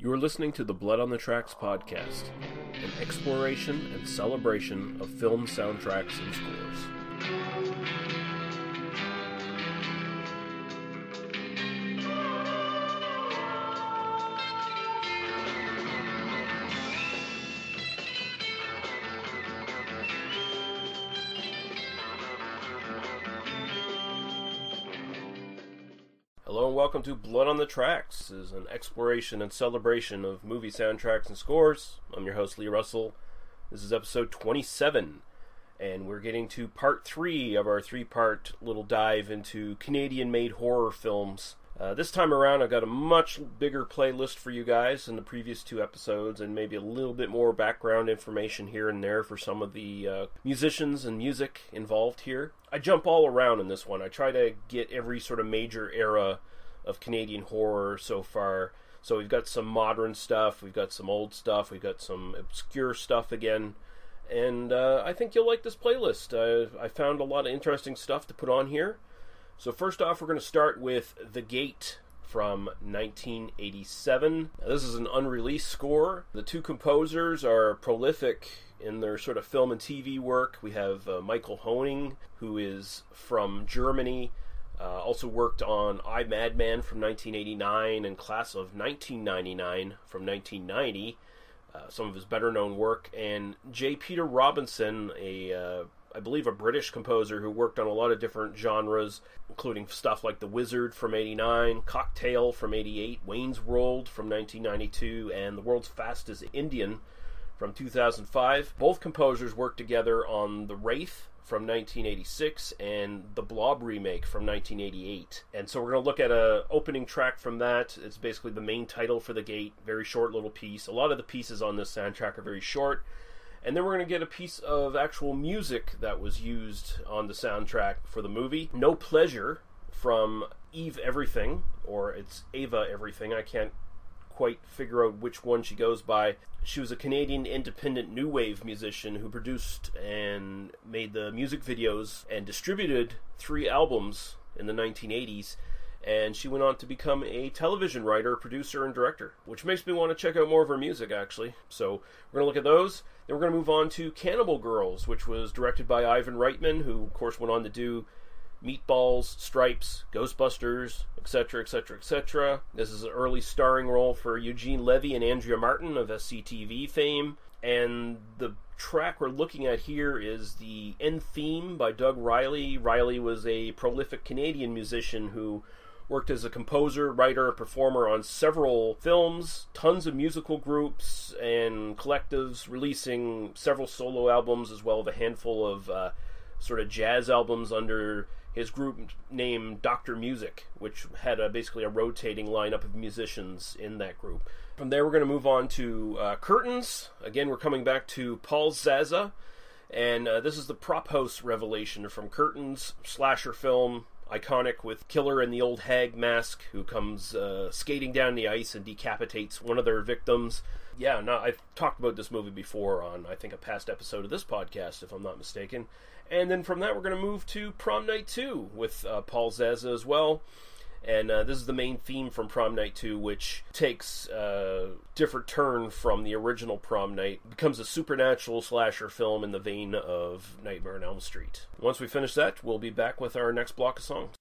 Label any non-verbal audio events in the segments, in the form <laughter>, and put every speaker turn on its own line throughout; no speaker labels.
You are listening to the Blood on the Tracks podcast, an exploration and celebration of film soundtracks and scores. Welcome to Blood on the Tracks. This is an exploration and celebration of movie soundtracks and scores. I'm your host, Lee Russell. This is episode 27, and we're getting to part three of our three part little dive into Canadian made horror films. Uh, this time around, I've got a much bigger playlist for you guys than the previous two episodes, and maybe a little bit more background information here and there for some of the uh, musicians and music involved here. I jump all around in this one. I try to get every sort of major era of Canadian horror so far. So we've got some modern stuff, we've got some old stuff, we've got some obscure stuff again. And uh, I think you'll like this playlist. Uh, I found a lot of interesting stuff to put on here. So, first off, we're going to start with The Gate from 1987. Now, this is an unreleased score. The two composers are prolific in their sort of film and TV work. We have uh, Michael Hoenig, who is from Germany. Uh, also worked on I Madman from 1989 and Class of 1999 from 1990. Uh, some of his better known work, and J. Peter Robinson, a uh, I believe a British composer who worked on a lot of different genres, including stuff like The Wizard from 89, Cocktail from 88, Wayne's World from 1992, and The World's Fastest Indian from 2005. Both composers worked together on The Wraith from 1986 and the Blob remake from 1988. And so we're going to look at a opening track from that. It's basically the main title for The Gate, very short little piece. A lot of the pieces on this soundtrack are very short. And then we're going to get a piece of actual music that was used on the soundtrack for the movie. No Pleasure from Eve Everything, or it's Ava Everything. I can't quite figure out which one she goes by. She was a Canadian independent new wave musician who produced and made the music videos and distributed three albums in the 1980s. And she went on to become a television writer, producer, and director, which makes me want to check out more of her music, actually. So we're going to look at those. Then we're going to move on to Cannibal Girls, which was directed by Ivan Reitman, who, of course, went on to do Meatballs, Stripes, Ghostbusters, etc., etc., etc. This is an early starring role for Eugene Levy and Andrea Martin of SCTV fame. And the track we're looking at here is the end theme by Doug Riley. Riley was a prolific Canadian musician who worked as a composer, writer, performer on several films, tons of musical groups and collectives, releasing several solo albums as well as a handful of uh, sort of jazz albums under his group named Doctor Music, which had a, basically a rotating lineup of musicians in that group. From there, we're going to move on to uh, Curtains. Again, we're coming back to Paul Zaza, and uh, this is the prop house revelation from Curtains, slasher film, iconic with Killer in the Old Hag mask, who comes uh, skating down the ice and decapitates one of their victims. Yeah, no, I've talked about this movie before on, I think, a past episode of this podcast, if I'm not mistaken. And then from that, we're going to move to Prom Night 2 with uh, Paul Zaza as well. And uh, this is the main theme from Prom Night 2, which takes a different turn from the original Prom Night. It becomes a supernatural slasher film in the vein of Nightmare on Elm Street. Once we finish that, we'll be back with our next block of songs.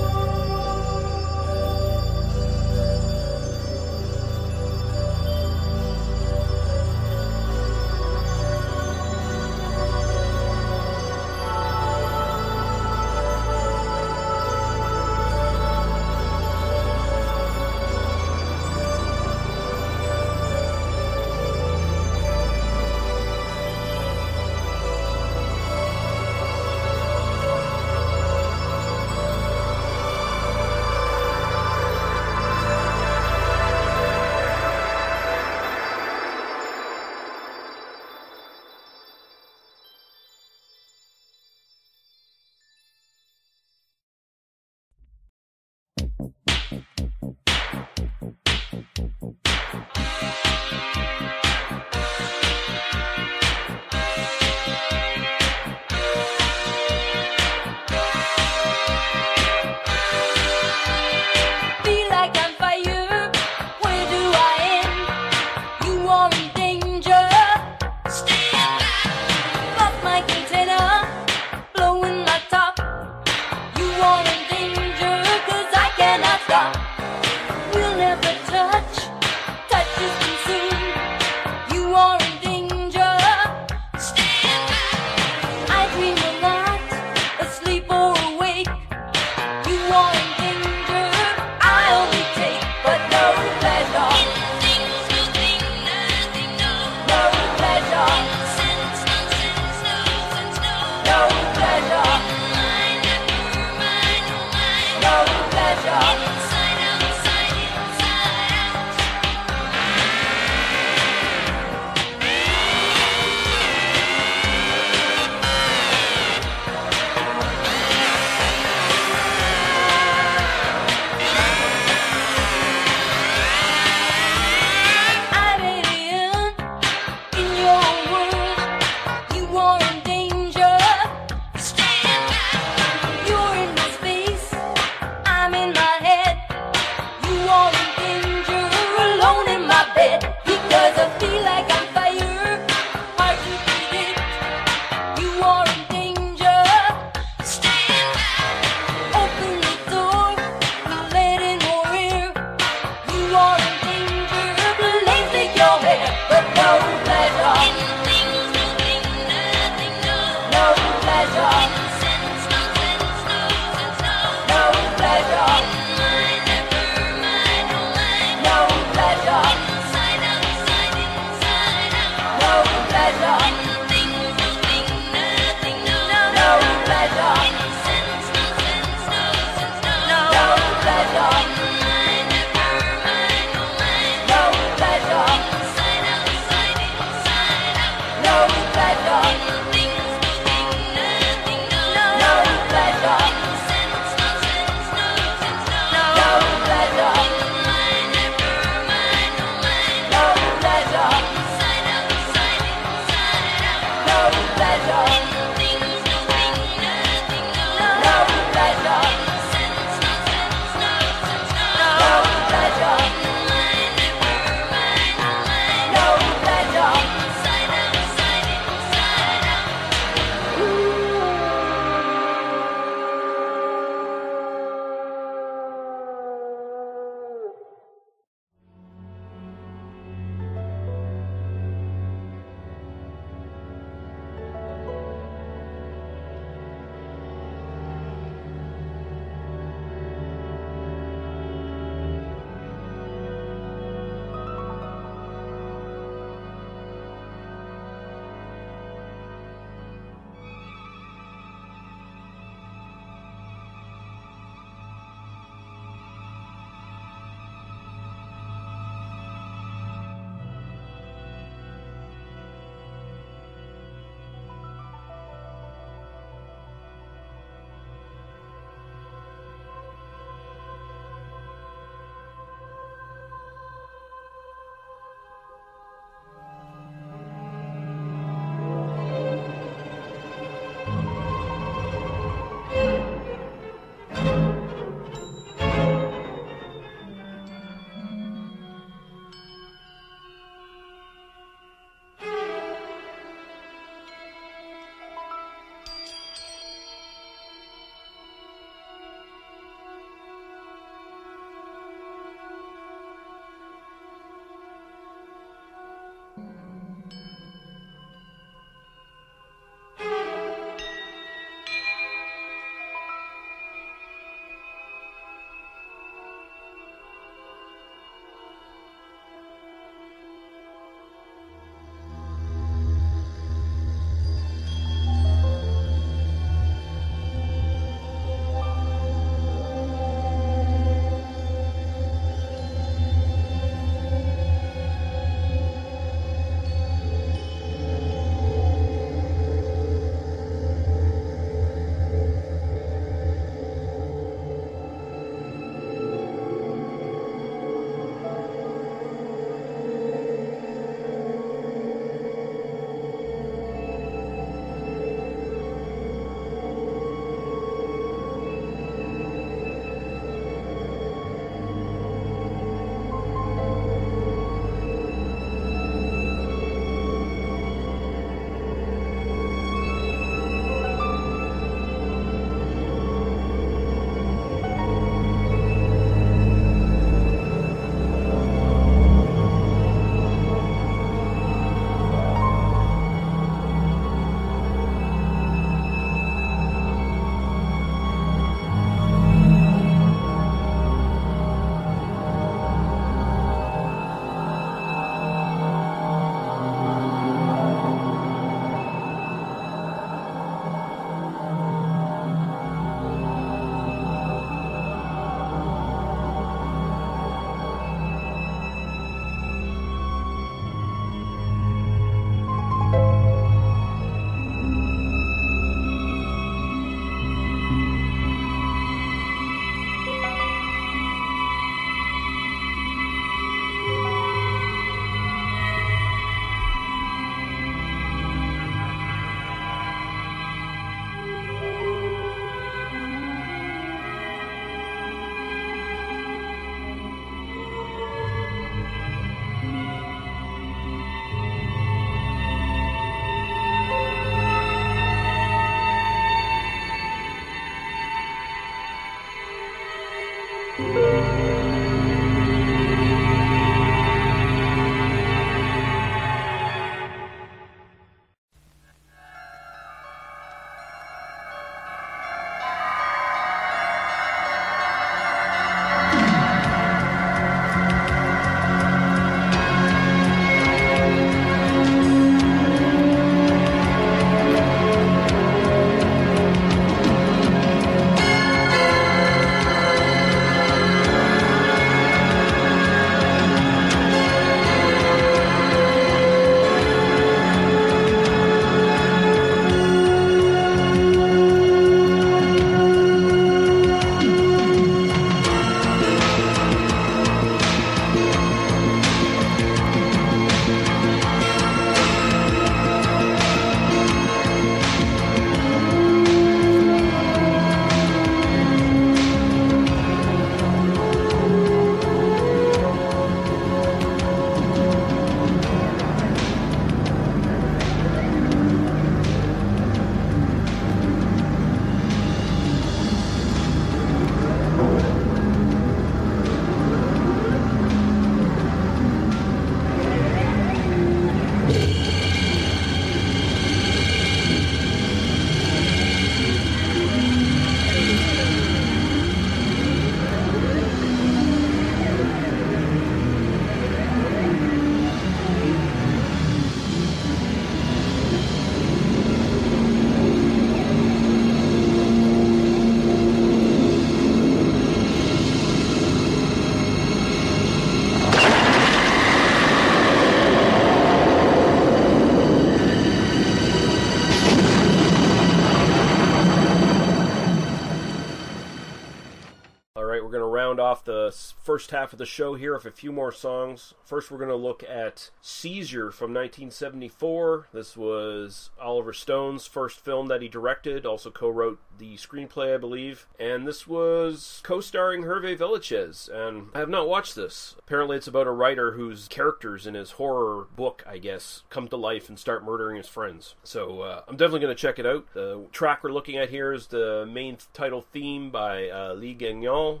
Off the first half of the show here with a few more songs. First, we're going to look at Seizure from 1974. This was Oliver Stone's first film that he directed, also co wrote the screenplay, I believe. And this was co starring Hervé Villechaize. And I have not watched this. Apparently, it's about a writer whose characters in his horror book, I guess, come to life and start murdering his friends. So uh, I'm definitely going to check it out. The track we're looking at here is the main title theme by uh, Lee Gagnon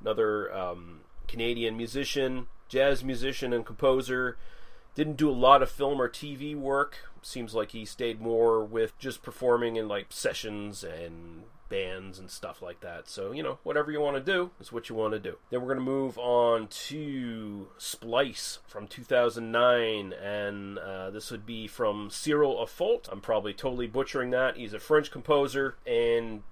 another um, Canadian musician, jazz musician, and composer. Didn't do a lot of film or TV work. Seems like he stayed more with just performing in like sessions and bands and stuff like that. So, you know, whatever you want to do is what you want to do. Then we're going to move on to Splice from 2009, and uh, this would be from Cyril Afault. I'm probably totally butchering that. He's a French composer, and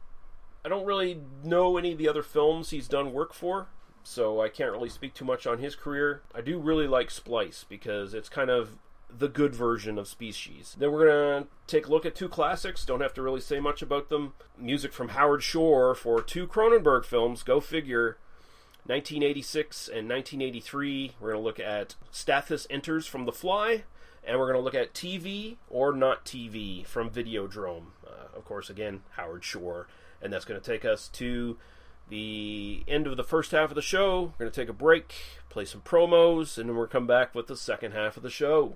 I don't really know any of the other films he's done work for, so I can't really speak too much on his career. I do really like Splice because it's kind of the good version of Species. Then we're going to take a look at two classics. Don't have to really say much about them. Music from Howard Shore for two Cronenberg films. Go figure. 1986 and 1983. We're going to look at Stathis Enters from The Fly, and we're going to look at TV or Not TV from Videodrome. Uh, of course, again, Howard Shore. And that's going to take us to the end of the first half of the show. We're going to take a break, play some promos, and then we'll come back with the second half of the show.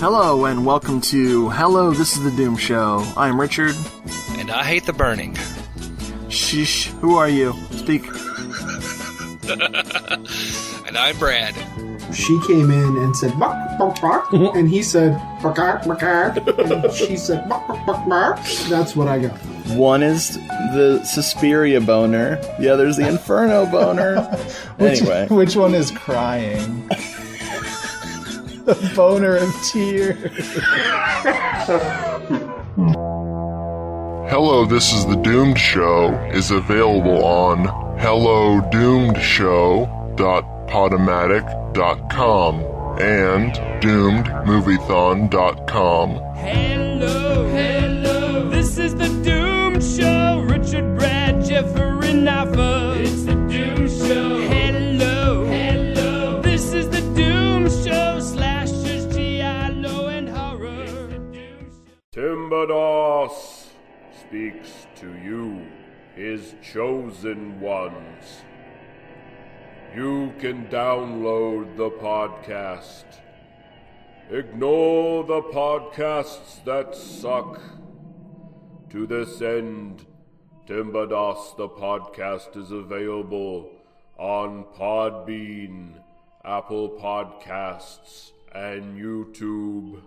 Hello and welcome to Hello, this is the Doom Show. I'm Richard.
And I hate the burning.
Shh, who are you? Speak. <laughs>
And I'm Brad.
she came in and said bark, bark, bark, <laughs> and he said bark, bark, bark, and she said bark, bark, bark, bark. That's what I got.
One is the Suspiria boner, the other's the Inferno boner. <laughs>
Which,
anyway,
which one is crying? The <laughs> boner of tears.
Hello, This is the Doomed Show is available on hellodoomedshow.podomatic.com and doomedmoviethon.com.
Hello, Show.
Timbados speaks to you, his chosen ones. You can download the podcast. Ignore the podcasts that suck. To this end, Timbados the podcast is available on Podbean, Apple Podcasts, and YouTube.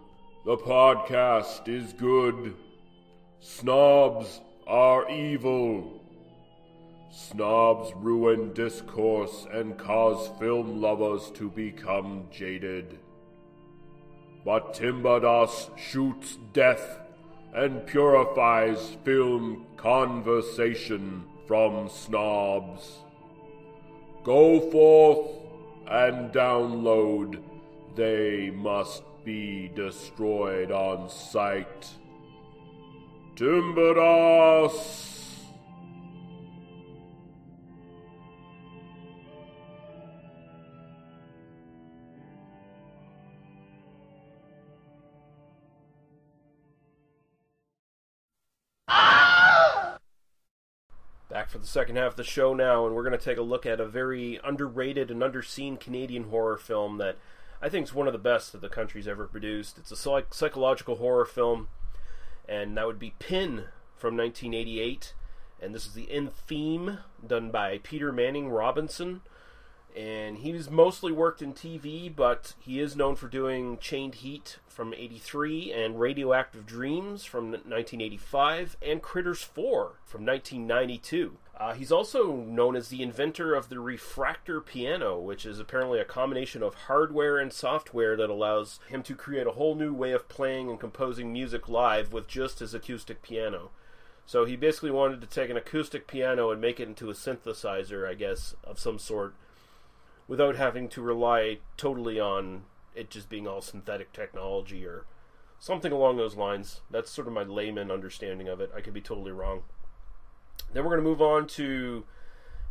The podcast is good. Snobs are evil. Snobs ruin discourse and cause film lovers to become jaded. But Timbadas shoots death and purifies film conversation from snobs. Go forth and download. They must be destroyed on sight. Timbadas! Back for the second half of the show now, and we're going to take a look at a very underrated and underseen Canadian horror film that I think it's one of the best that the country's ever produced. It's a psych- psychological horror film, and that would be Pin from 1988. And this is the end Theme, done by Peter Manning Robinson. And he's mostly worked in TV, but he is known for doing Chained Heat from 83 and Radioactive Dreams from 1985 and Critters 4 from 1992. Uh, he's also known as the inventor of the refractor piano, which is apparently a combination of hardware and software that allows him to create a whole new way of playing and composing music live with just his acoustic piano. So he basically wanted to take an acoustic piano and make it into a synthesizer, I guess, of some sort, without having to rely totally on it just being all synthetic technology or something along those lines. That's sort of my layman understanding of it. I could be totally wrong. Then we're going to move on to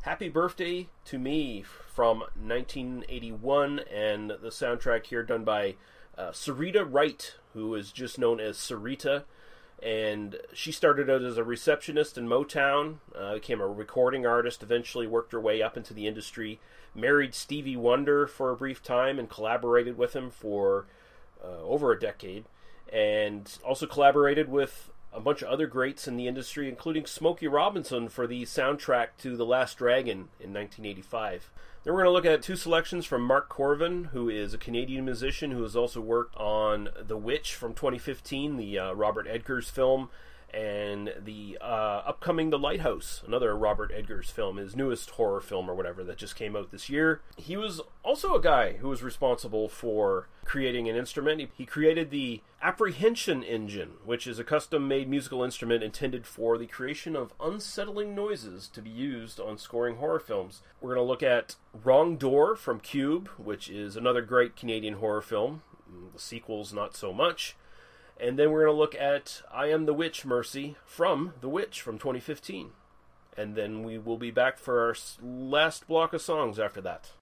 Happy Birthday to Me from 1981, and the soundtrack here done by uh, Syreeta Wright, who is just known as Syreeta. And she started out as a receptionist in Motown, uh, became a recording artist, eventually worked her way up into the industry, married Stevie Wonder for a brief time, and collaborated with him for uh, over a decade, and also collaborated with a bunch of other greats in the industry, including Smokey Robinson for the soundtrack to The Last Dragon in 1985. Then we're going to look at two selections from Mark Korven, who is a Canadian musician who has also worked on The Witch from 2015, the uh, Robert Eggers film, and the uh, upcoming The Lighthouse, another Robert Eggers' film, his newest horror film or whatever that just came out this year. He was also a guy who was responsible for creating an instrument. He, he created the Apprehension Engine, which is a custom made musical instrument intended for the creation of unsettling noises to be used on scoring horror films. We're going to look at Wrong Door from Cube, which is another great Canadian horror film. The sequel's not so much. And then we're going to look at I Am the Witch Mercy from The Witch from 2015. And then we will be back for our last block of songs after that.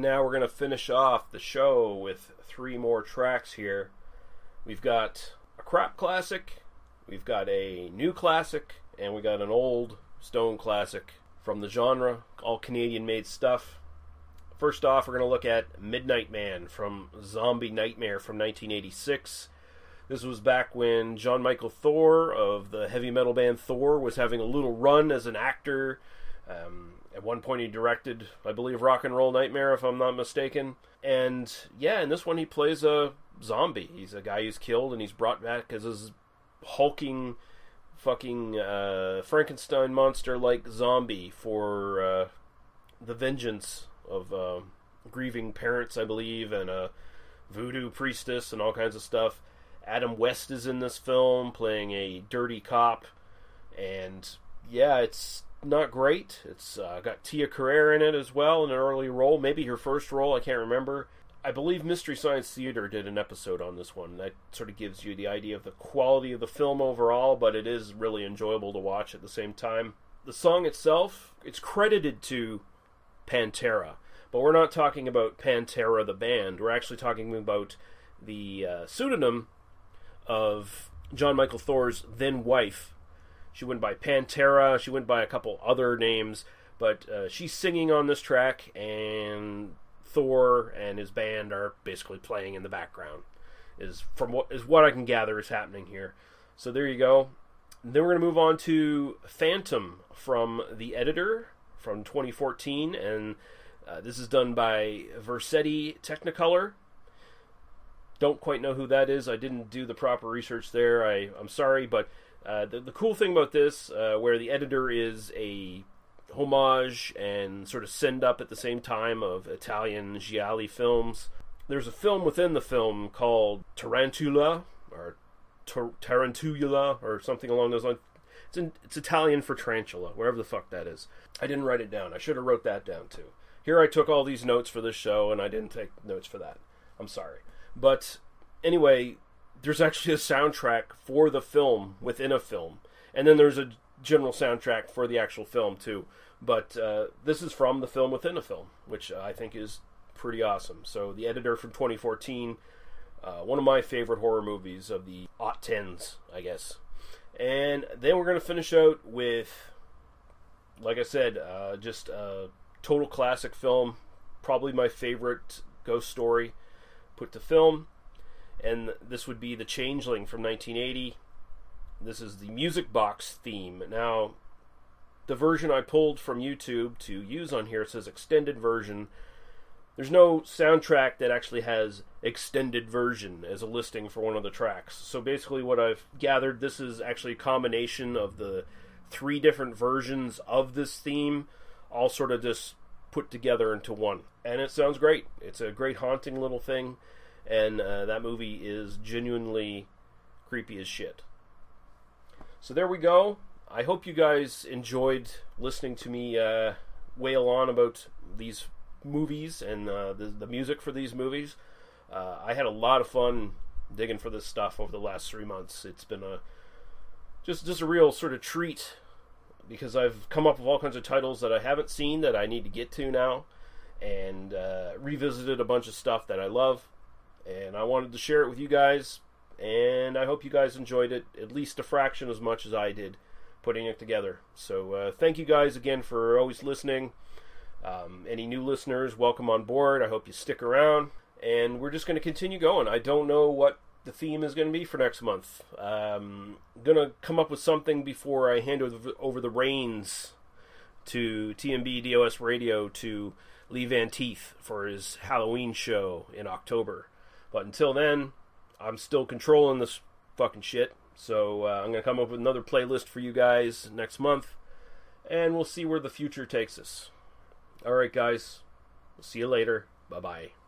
And now
we're going to finish off the show with three more tracks here. We've got a crap classic, we've got a new classic, and we got an old Stone classic from the genre, all Canadian made stuff. First off, we're going to look at Midnight Man from Zombie Nightmare from 1986. This was back when Jon Mikl Thor of the heavy metal band Thor was having a little run as an actor. Um, at one point, he directed, I believe, Rock and Roll Nightmare, if I'm not mistaken. And yeah, in this one, he plays a zombie. He's a guy who's killed and he's brought back as this hulking, fucking uh, Frankenstein monster like zombie for uh, the vengeance of uh, grieving parents, I believe, and a voodoo priestess and all kinds of stuff. Adam West is in this film playing a dirty cop, and yeah, it's not great. It's uh, got Tia Carrere in it as well in an early role, maybe her first role. I can't remember. I believe Mystery Science Theater did an episode on this one. That sort of gives you the idea of the quality of the film overall, but it is really enjoyable to watch at the same time. The song itself, it's credited to Pantera, but we're not talking about Pantera the band. We're actually talking about the uh, pseudonym of Jon Mikl Thor's then wife. She went by Pantera. She went by a couple other names, but uh, she's singing on this track, and Thor and his band are basically playing in the background. Is from what is what I can gather is happening here. So there you go. Then we're to move on to Phantom from the editor from 2014, and uh, this is done by Vercetti Technicolor. Don't quite know who that is. I didn't do the proper research there. I, I'm sorry, but uh, the, the cool thing about this, uh, where the editor is a homage and sort of send up at the same time of Italian gialli films, there's a film within the film called Tarantula or Tar- Tarantula or something along those lines. It's, in, it's Italian for tarantula, wherever the fuck that is. I didn't write it down. I should have wrote that down too. Here I took all these notes for this show, and I didn't take notes for that. I'm sorry. But anyway, there's actually a soundtrack for the film within a film, and then there's a general soundtrack for the actual film too. But uh, this is from the film within a film, which I think is pretty awesome. So the editor from 2014, uh, one of my favorite horror movies of the aught tens, I guess. And then we're gonna finish out with, like I said, uh, just a total classic film, probably my favorite ghost story put to film. And this would be The Changeling from 1980. This is the music box theme. Now, the version I pulled from YouTube to use on here says extended version. There's no soundtrack that actually has extended version as a listing for one of the tracks. So basically, what I've gathered, this is actually a combination of the three different versions of this theme, all sort of just put together into one. And it sounds great. It's a great haunting little thing, and uh, that movie is genuinely creepy as shit. So there we go. I hope you guys enjoyed listening to me uh, wail on about these movies and uh, the, the music for these movies. Uh, I had a lot of fun digging for this stuff over the last three months. It's been a just just a real sort of treat because I've come up with all kinds of titles that I haven't seen that I need to get to now, and uh, revisited a bunch of stuff that I love, and I wanted to share it with you guys. And I hope you guys enjoyed it at least a fraction as much as I did putting it together. So uh, thank you guys again for always listening. Um, any new listeners, welcome on board. I hope you stick around. And we're just going to continue going. I don't know what the theme is going to be for next month. Um, going to come up with something before I hand over, over the reins to TMB DOS Radio to Lee Van Teeth for his Halloween show in October. But until then, I'm still controlling this fucking shit. So uh, I'm going to come up with another playlist for you guys next month. And we'll see where the future takes us. All right, guys. We'll see you later. Bye bye.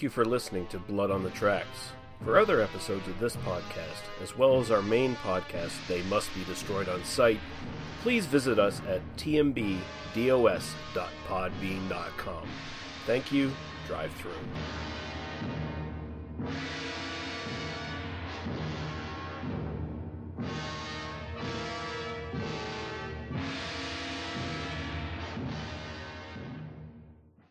Thank you for listening to Blood on the Tracks. For other episodes of this podcast, as well as our main podcast, They Must Be Destroyed on Sight, please visit us at tmbdos.podbean.com. Thank you. Drive through.